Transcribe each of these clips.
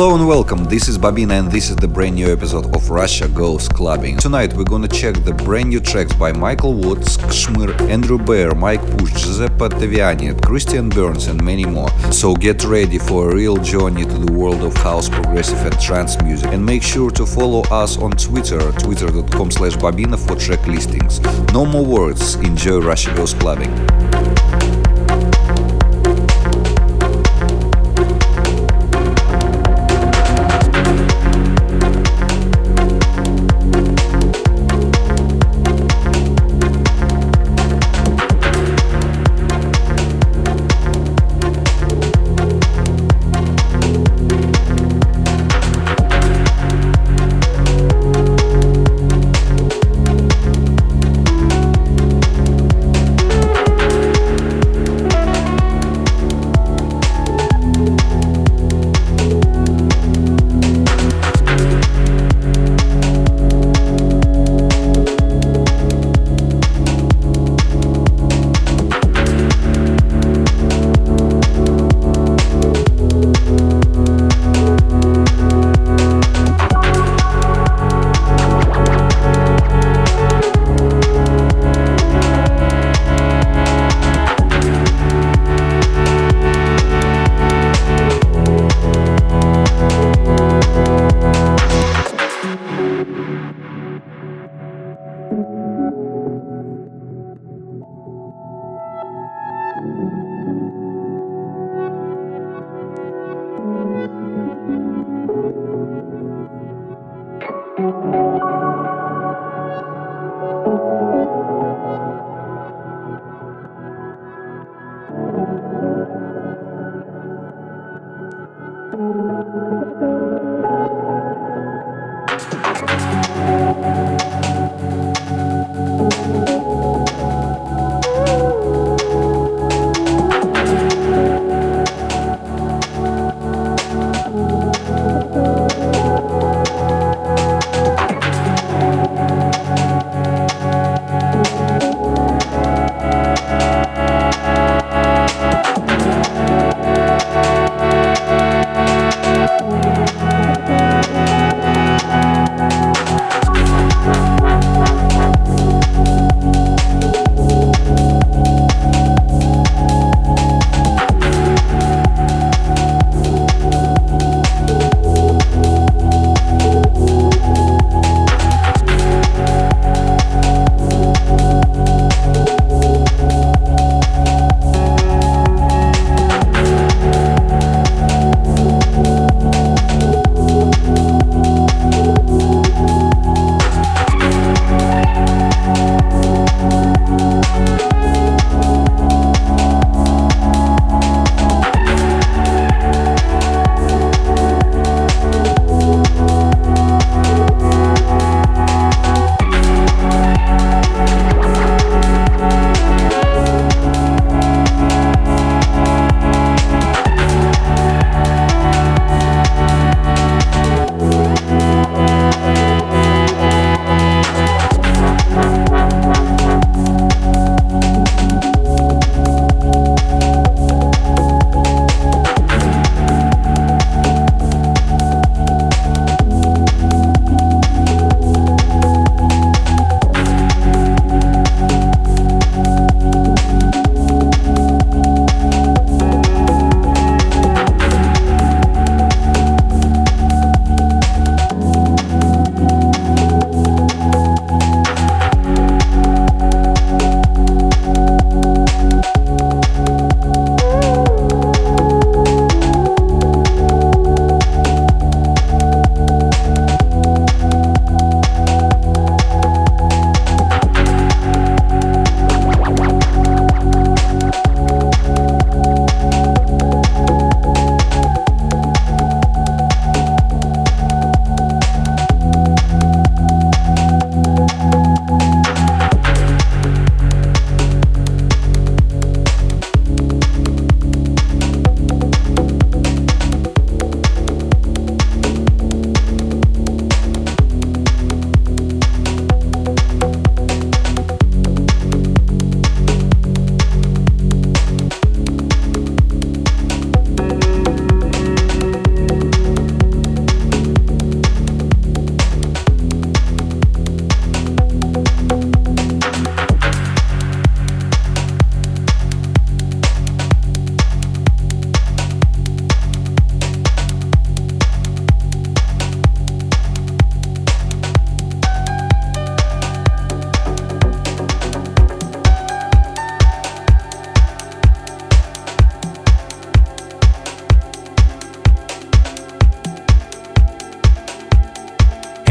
Hello and welcome, this is Bobina and this is the brand new episode of Russia Goes Clubbing. Tonight we're gonna check the brand new tracks by Michael Woods, KSHMR, Andrew Bayer, Mike Push, Giuseppe Ottaviani, Christian Burns and many more. So get ready for a real journey to the world of house, progressive and trance music and make sure to follow us on Twitter, twitter.com slash Bobina for track listings. No more words, enjoy Russia Goes Clubbing.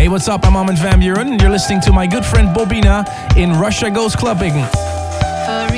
Hey, what's up? I'm Armin van Buuren. You're listening to my good friend Bobina in Russia Goes Clubbing. For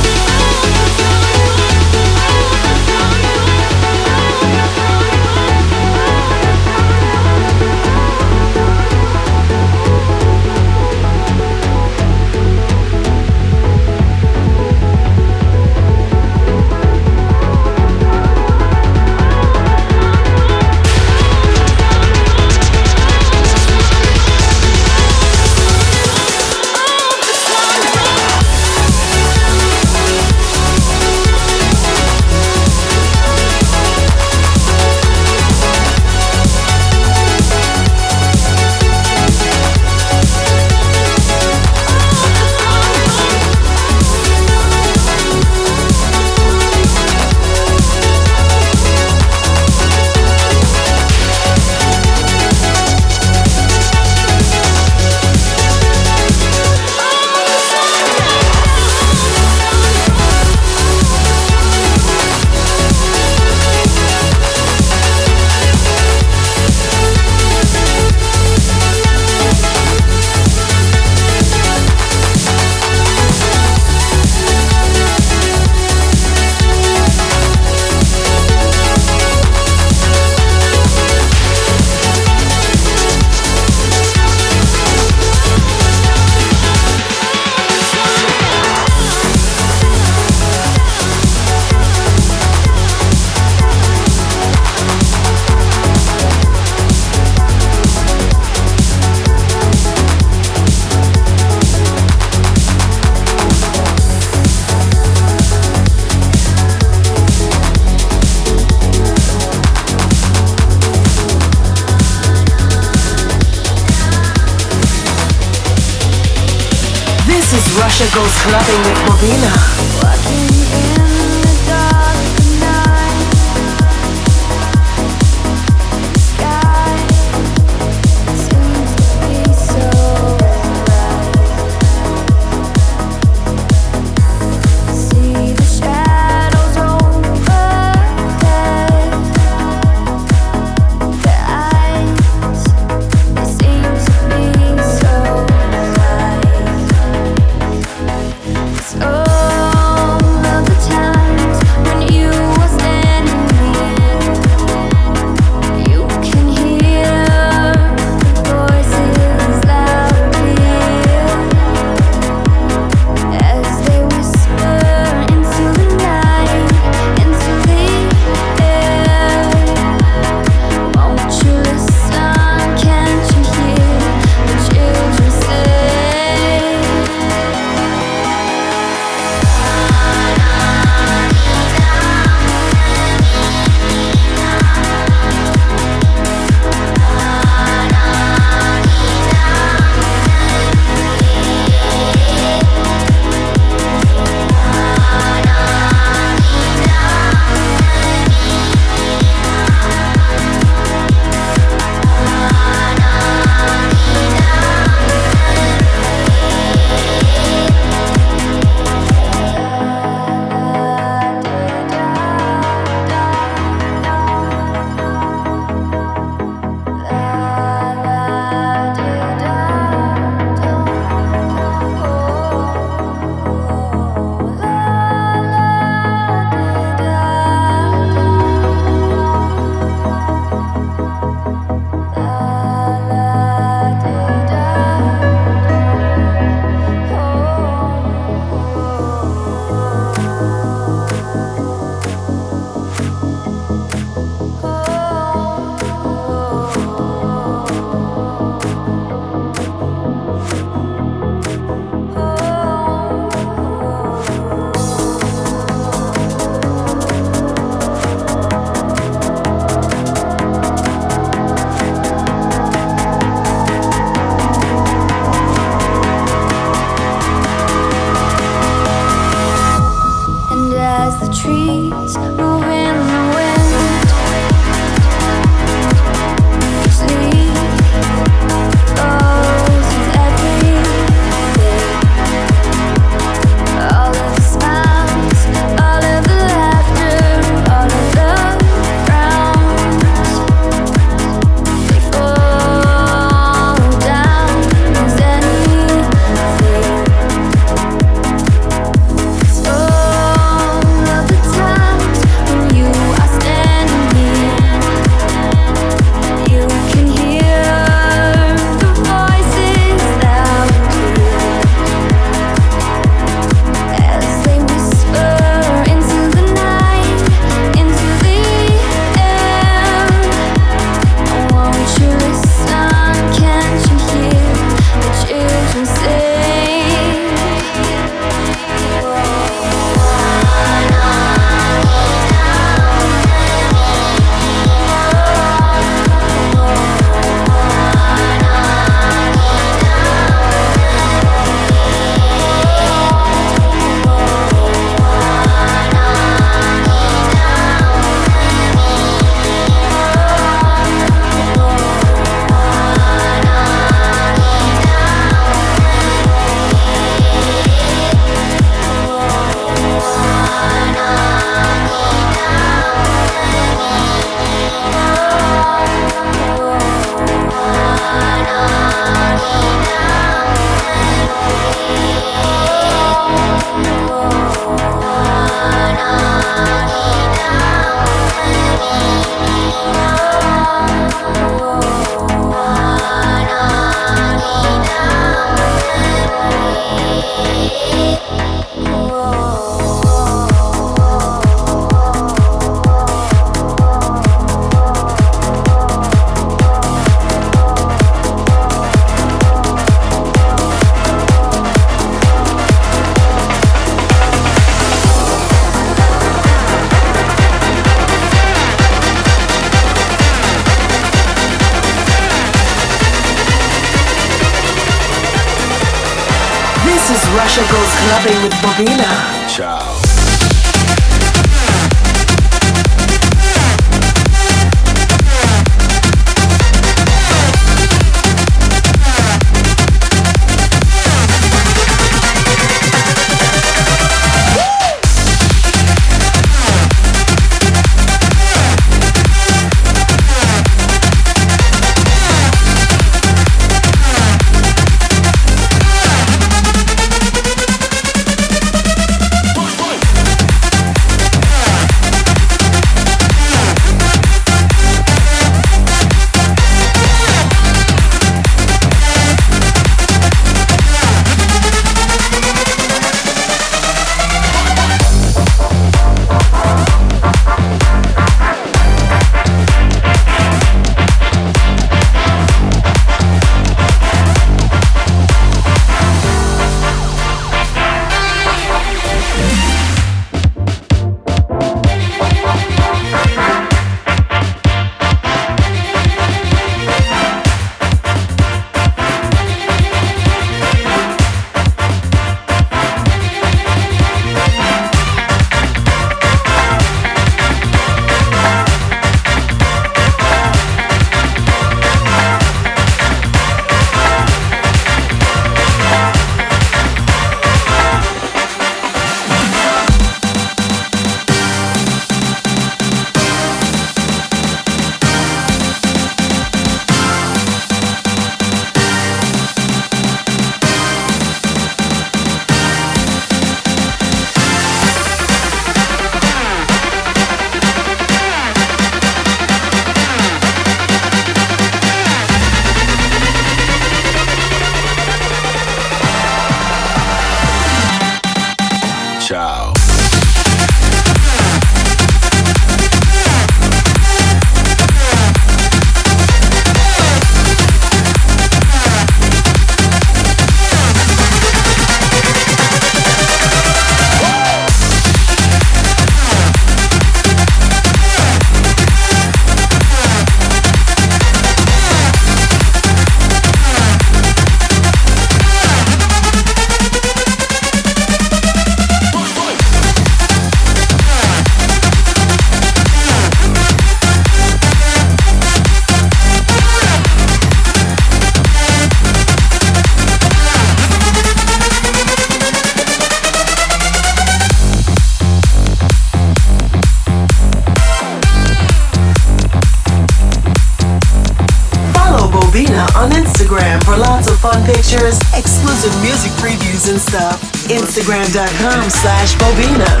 Instagram.com slash Bobina.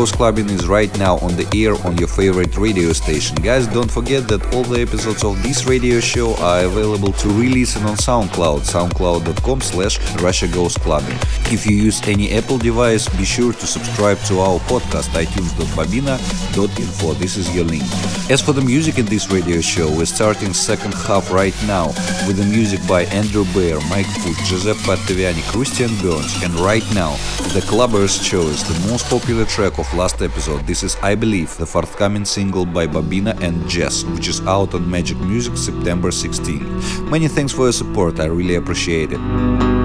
Goes Clubbing is right now on the air on your favorite radio station. Guys, don't forget that all the episodes of this radio show are available to re-listen on SoundCloud, soundcloud.com slash Russia Goes Clubbing. If you use any Apple device, be sure to subscribe to our podcast, itunes.bobina.info. This is your link. As for the music in this radio show, we're starting second half right now with the music by Andrew Bayer, Mike Foot, Giuseppe Ottaviani, Christian Burns, and right now, the Clubbers Choice, the most popular track of last episode. This is I Believe, the forthcoming single by Bobina and Jess, which is out on Magik Muzik September 16. Many thanks for your support, I really appreciate it.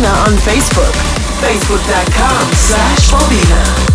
Bobina on Facebook. Facebook.com slash Bobina.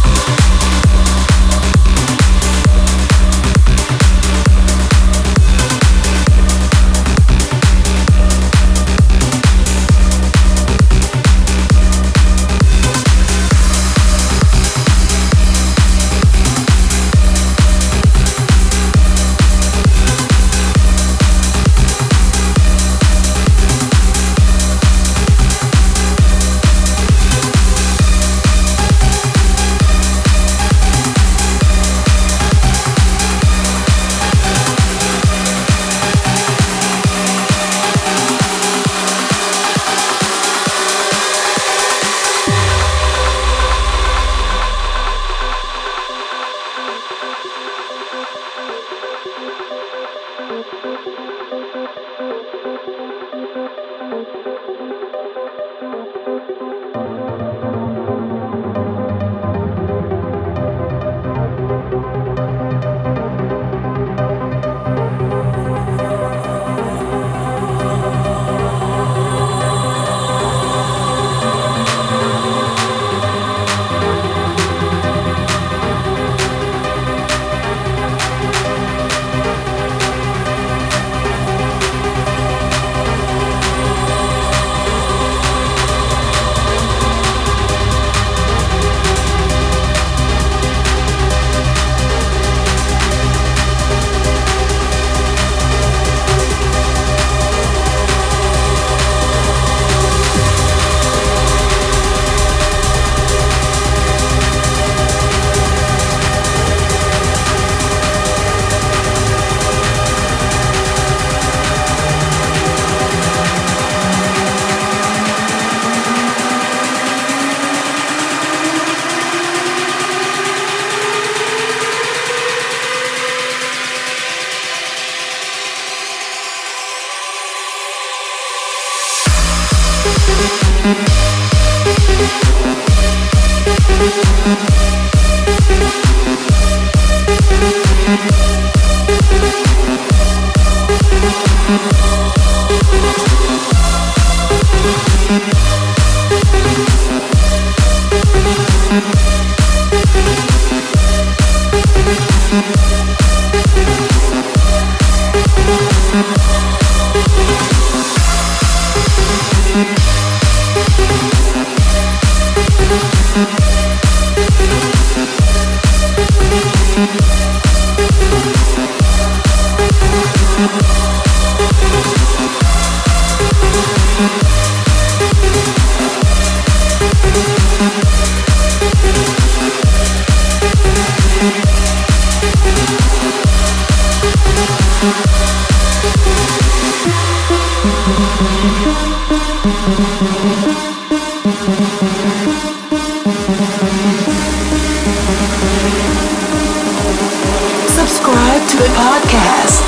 Subscribe to the podcast,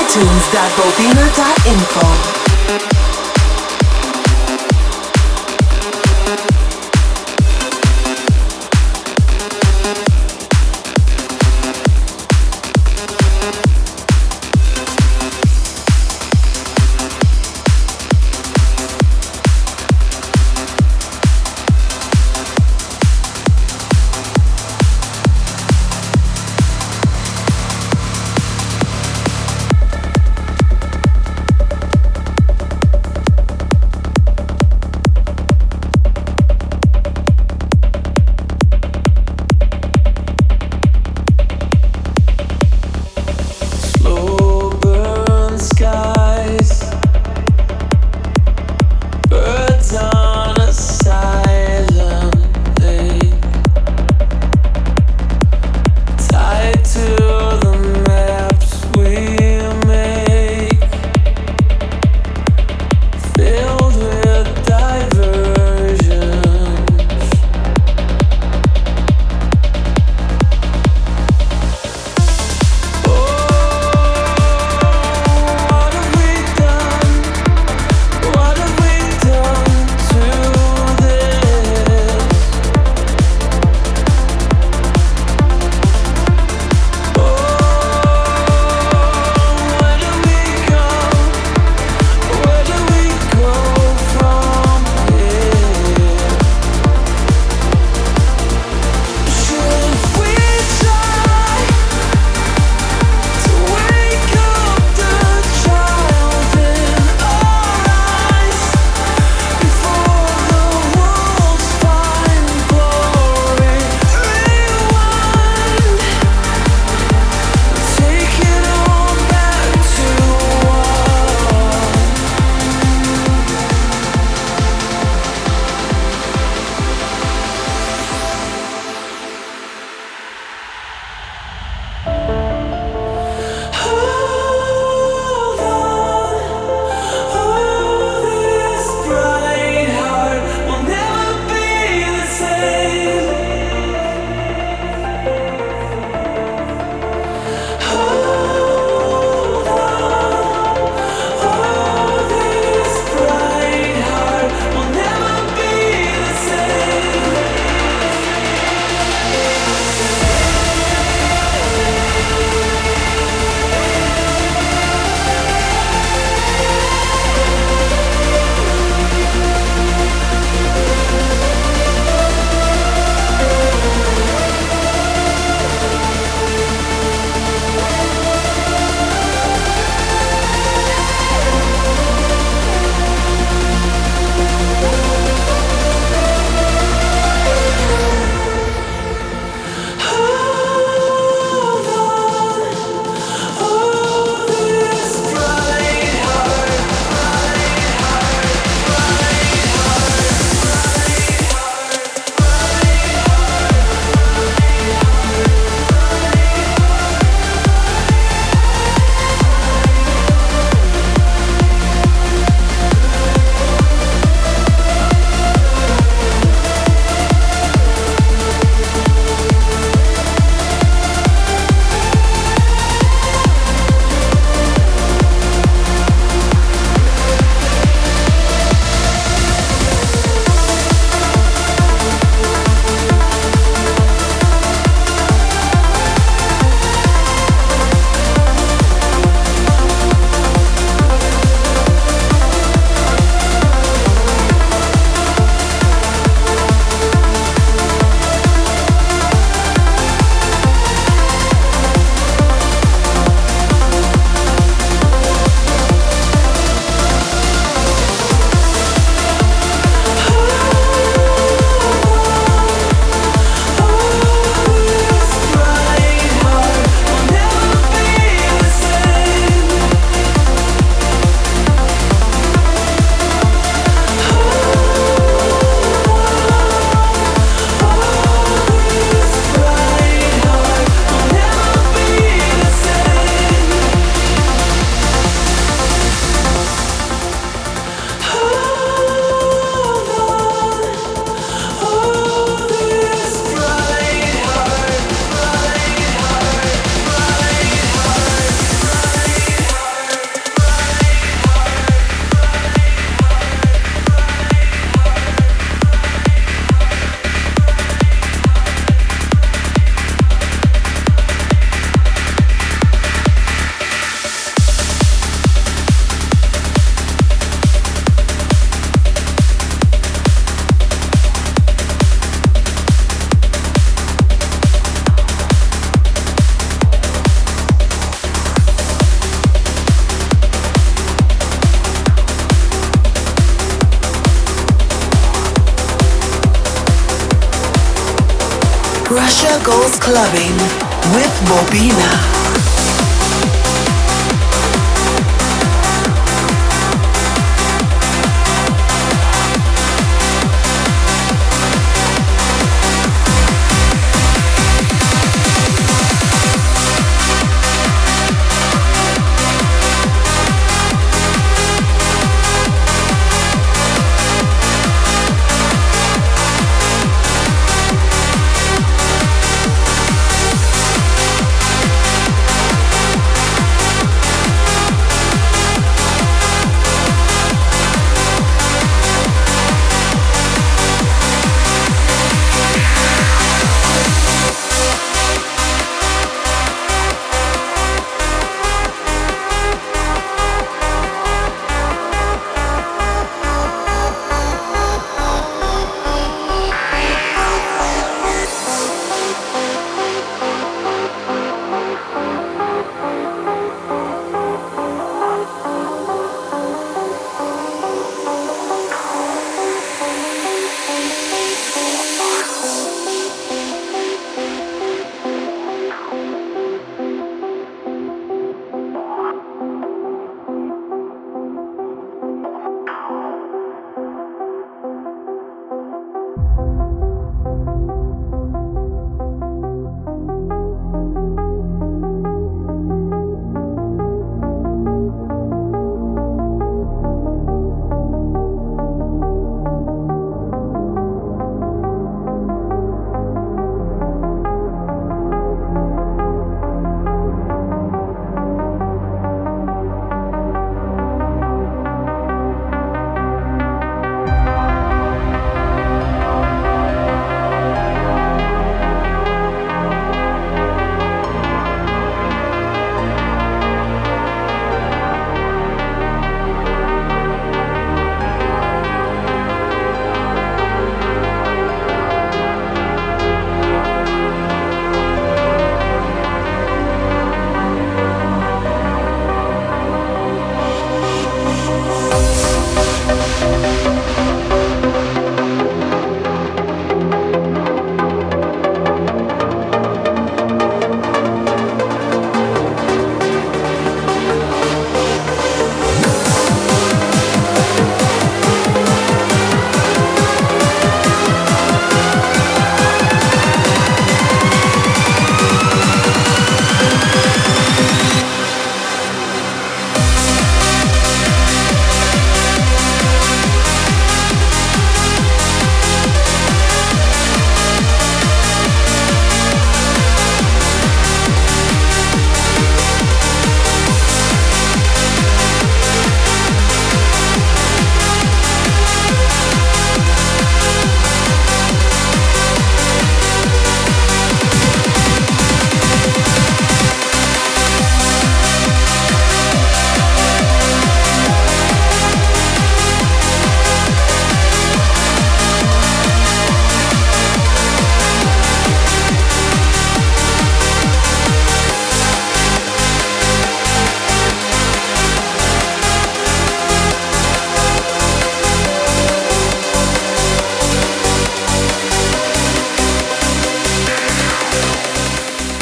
itunes.bobina.info. Goes Clubbing with Bobina.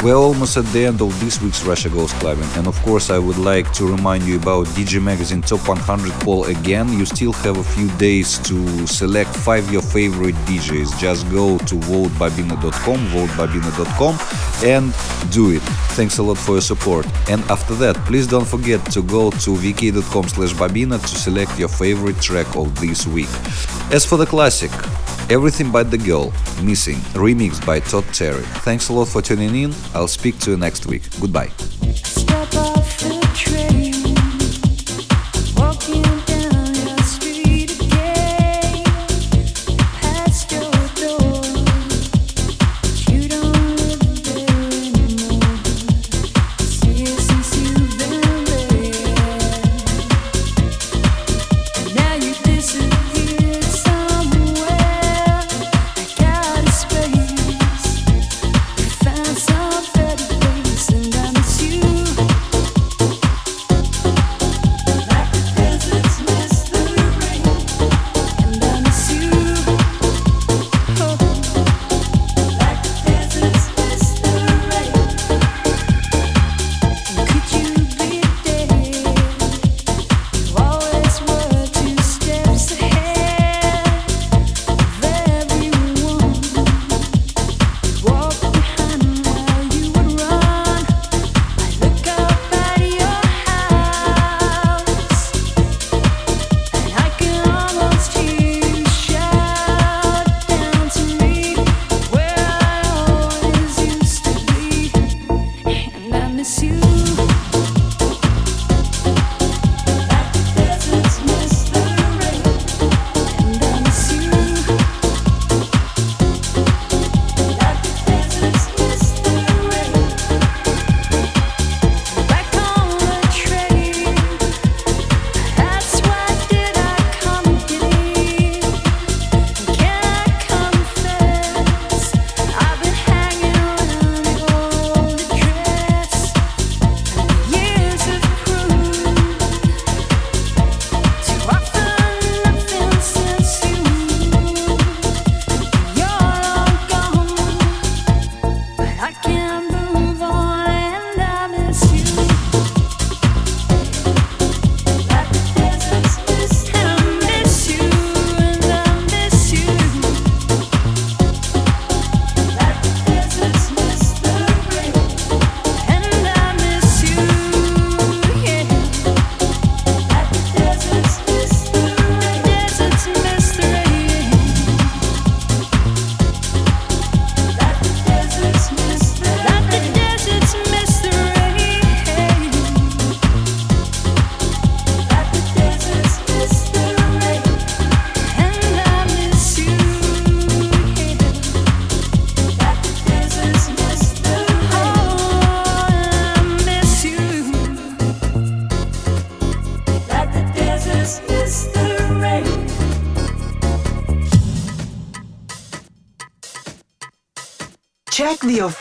We're almost at the end of this week's Russia Goes Clubbing, and of course, I would like to remind you about DJ Magazine Top 100 poll again. You still have a few days to select five your favorite DJs. Just go to votebobina.com, votebobina.com, and do it. Thanks a lot for your support. And after that, please don't forget to go to vk.com slash bobina to select your favorite track of this week. As for the classic, Everything But the Girl, Missing, remixed by Todd Terry. Thanks a lot for tuning in. I'll speak to you next week. Goodbye.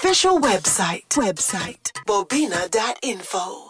Official website. Website bobina.info.